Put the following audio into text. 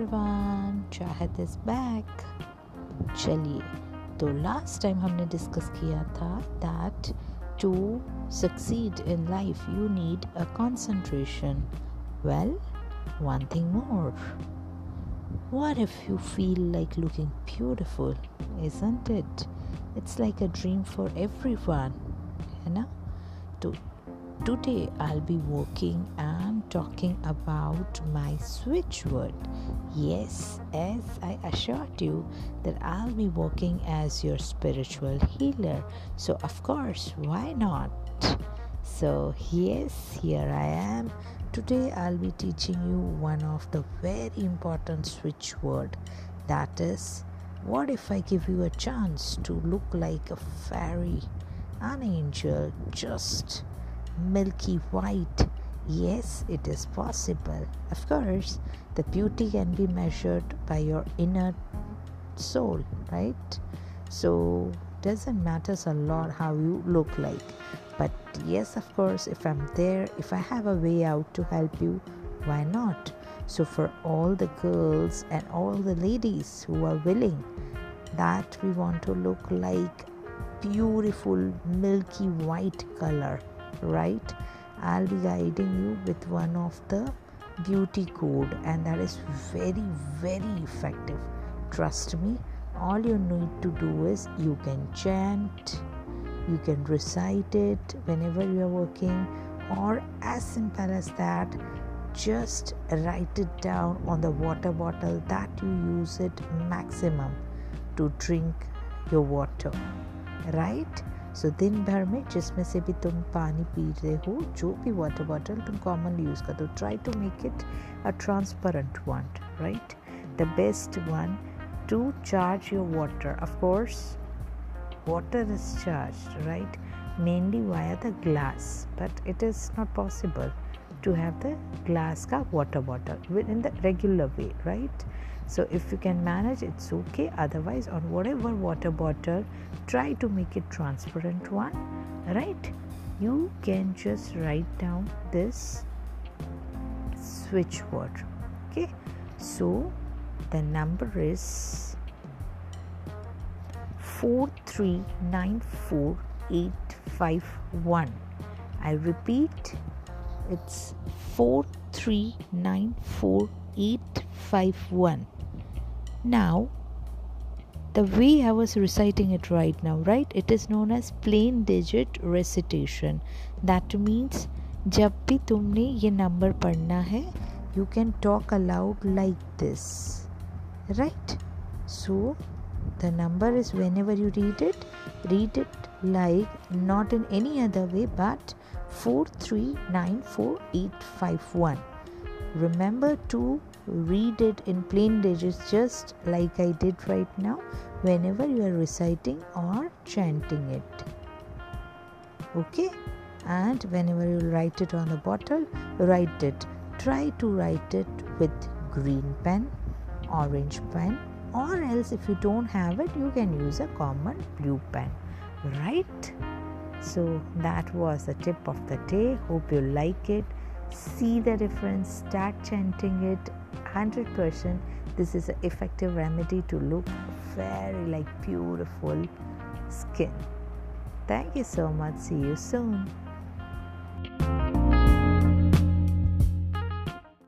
Everyone चाहत is back चलिए तो लास्ट टाइम हमने डिस्कस किया था that to succeed in life you need a concentration well one thing more what if you feel like looking beautiful isn't it it's like a dream for everyone you know to Today I'll be working and talking about my switch word. Yes, as I assured you that I'll be working as your spiritual healer. So of course, why not? So yes, here I am. Today I'll be teaching you one of the very important switch word that is what if I give you a chance to look like a fairy, an angel, just milky white. Yes, it is possible. Of course, the beauty can be measured by your inner soul, right? So, doesn't matter a lot how you look like. But yes, of course, if I'm there, if I have a way out to help you, why not? So, for all the girls and all the ladies who are willing that we want to look like beautiful milky white color right i'll be guiding you with one of the beauty code and that is very very effective. Trust me all you need to do is you can chant you can recite it whenever you are working or as simple as that just write it down on the water bottle that you use it maximum to drink your water right so so, दिन भर में जिसमें से भी तुम पानी P रहे हो जो भी वाटर बॉटल तुम कॉमनली यूज़ कर दो try to make it a transparent one right the best one to charge your water of course is charge right mainly via the glass but it is not possible to have the glass ka water bottle in the regular way right? So if you can manage it's okay. Otherwise on whatever water bottle try to make it transparent one right? You can just write down this switch word okay? So the number is 4394851 i repeat it's 4394851 now, the way I was reciting it right now, right? It is known as plain digit recitation. That means जब भी तुमने ये number पढ़ना है you can talk aloud like this right so the number is whenever you read it read it like not in any other way but 4394851 remember to read it in plain digits just like I did right now whenever you are reciting or chanting it. Okay? And whenever you write it on a bottle, write it. Try to write it with green pen, orange pen, or else if you don't have it, you can use a common blue pen. Right? So that was the tip of the day. Hope you like it. See the difference, start chanting it 100% this is an effective remedy to look very like beautiful skin. Thank you so much. See you soon